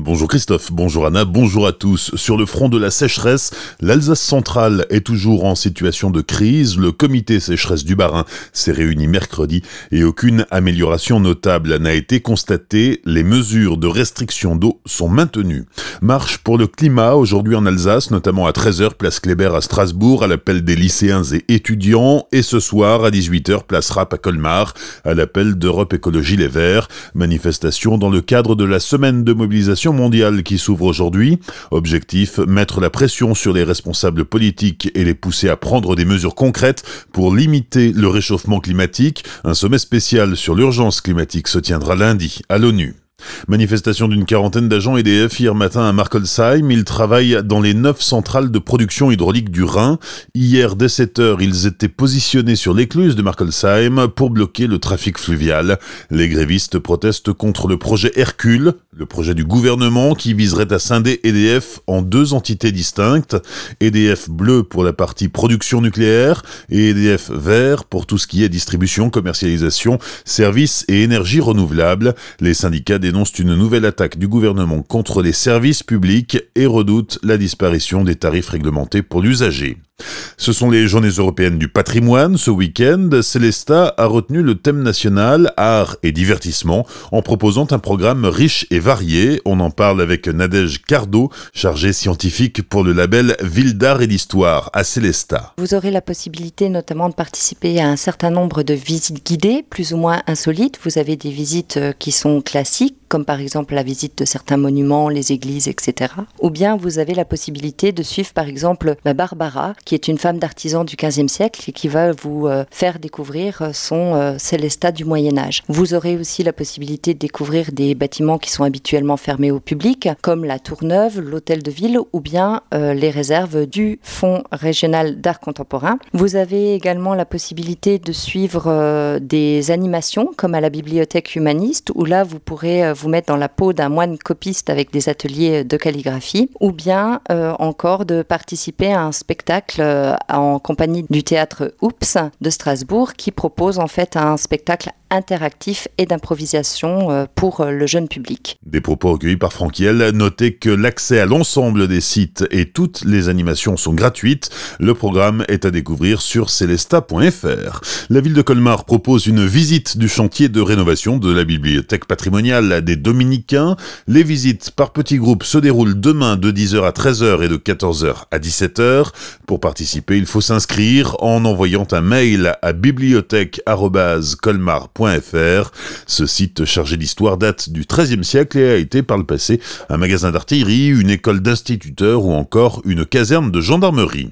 Bonjour Christophe, bonjour Anna, bonjour à tous. Sur le front de la sécheresse, l'Alsace centrale est toujours en situation de crise. Le comité sécheresse du Barin s'est réuni mercredi et aucune amélioration notable n'a été constatée. Les mesures de restriction d'eau sont maintenues. Marche pour le climat aujourd'hui en Alsace, notamment à 13h place Kléber à Strasbourg à l'appel des lycéens et étudiants et ce soir à 18h place Rapp à Colmar à l'appel d'Europe Écologie Les Verts. Manifestation dans le cadre de la semaine de mobilisation mondiale qui s'ouvre aujourd'hui. Objectif, mettre la pression sur les responsables politiques et les pousser à prendre des mesures concrètes pour limiter le réchauffement climatique. Un sommet spécial sur l'urgence climatique se tiendra lundi à l'ONU. Manifestation d'une quarantaine d'agents EDF hier matin à Markolsheim. Ils travaillent dans les neuf centrales de production hydraulique du Rhin. Hier, dès 7 heures, ils étaient positionnés sur l'écluse de Markolsheim pour bloquer le trafic fluvial. Les grévistes protestent contre le projet Hercule, le projet du gouvernement qui viserait à scinder EDF en deux entités distinctes. EDF bleu pour la partie production nucléaire et EDF vert pour tout ce qui est distribution, commercialisation, services et énergie renouvelable. Les syndicats dénonce une nouvelle attaque du gouvernement contre les services publics et redoute la disparition des tarifs réglementés pour l'usager. Ce sont les journées européennes du patrimoine. Ce week-end, Célesta a retenu le thème national art et divertissement en proposant un programme riche et varié. On en parle avec Nadège Cardo, chargée scientifique pour le label Ville d'art et d'histoire à Célesta. Vous aurez la possibilité notamment de participer à un certain nombre de visites guidées, plus ou moins insolites. Vous avez des visites euh, qui sont classiques comme par exemple la visite de certains monuments, les églises, etc. Ou bien vous avez la possibilité de suivre par exemple Barbara, qui est une femme d'artisan du XVe siècle et qui va vous euh, faire découvrir euh, son euh, Célestat du Moyen Âge. Vous aurez aussi la possibilité de découvrir des bâtiments qui sont habituellement fermés au public, comme la Tour Neuve, l'Hôtel de Ville ou bien les réserves du Fonds régional d'art contemporain. Vous avez également la possibilité de suivre des animations, comme à la bibliothèque humaniste, où là vous pourrez vous mettre dans la peau d'un moine copiste avec des ateliers de calligraphie, ou bien encore de participer à un spectacle en compagnie du théâtre Oups de Strasbourg qui propose en fait un spectacle interactif et d'improvisation euh, pour euh, le jeune public. Des propos recueillis par Franquiel. Notez que l'accès à l'ensemble des sites et toutes les animations sont gratuites. Le programme est à découvrir sur celesta.fr. La ville de Colmar propose une visite du chantier de rénovation de la bibliothèque patrimoniale des Dominicains. Les visites par petits groupes se déroulent demain de 10h à 13h et de 14h à 17h. Pour participer, il faut s'inscrire en envoyant un mail à ce site chargé d'histoire date du XIIIe siècle et a été par le passé un magasin d'artillerie, une école d'instituteurs ou encore une caserne de gendarmerie.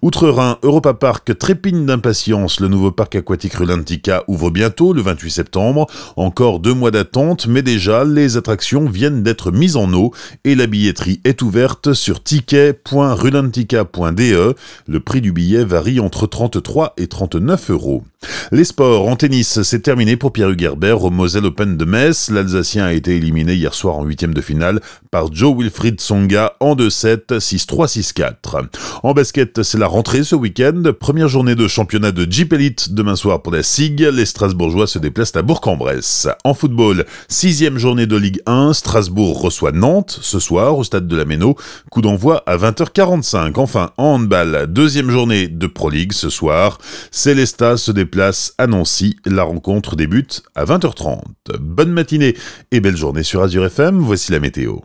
Outre-Rhin, Europa Park trépigne d'impatience. Le nouveau parc aquatique Rulantica ouvre bientôt, le 28 septembre. Encore deux mois d'attente, mais déjà, les attractions viennent d'être mises en eau et la billetterie est ouverte sur ticket.rulantica.de. Le prix du billet varie entre 33 et 39 euros. Les sports en tennis, c'est terminé pour Pierre Hugerbert au Moselle Open de Metz. L'Alsacien a été éliminé hier soir en huitième de finale par Joe Wilfried Songa en 2-7, 6-3, 6-4. En basket, c'est la rentrée ce week-end. Première journée de championnat de Jeep Elite demain soir pour la SIG. Les Strasbourgeois se déplacent à Bourg-en-Bresse. En football, sixième journée de Ligue 1. Strasbourg reçoit Nantes ce soir au stade de la Méno. Coup d'envoi à 20h45. Enfin, en handball, deuxième journée de Pro League ce soir. Célesta se déplace place. La rencontre débute à 20h30. Bonne matinée et belle journée sur Azure FM. Voici la météo.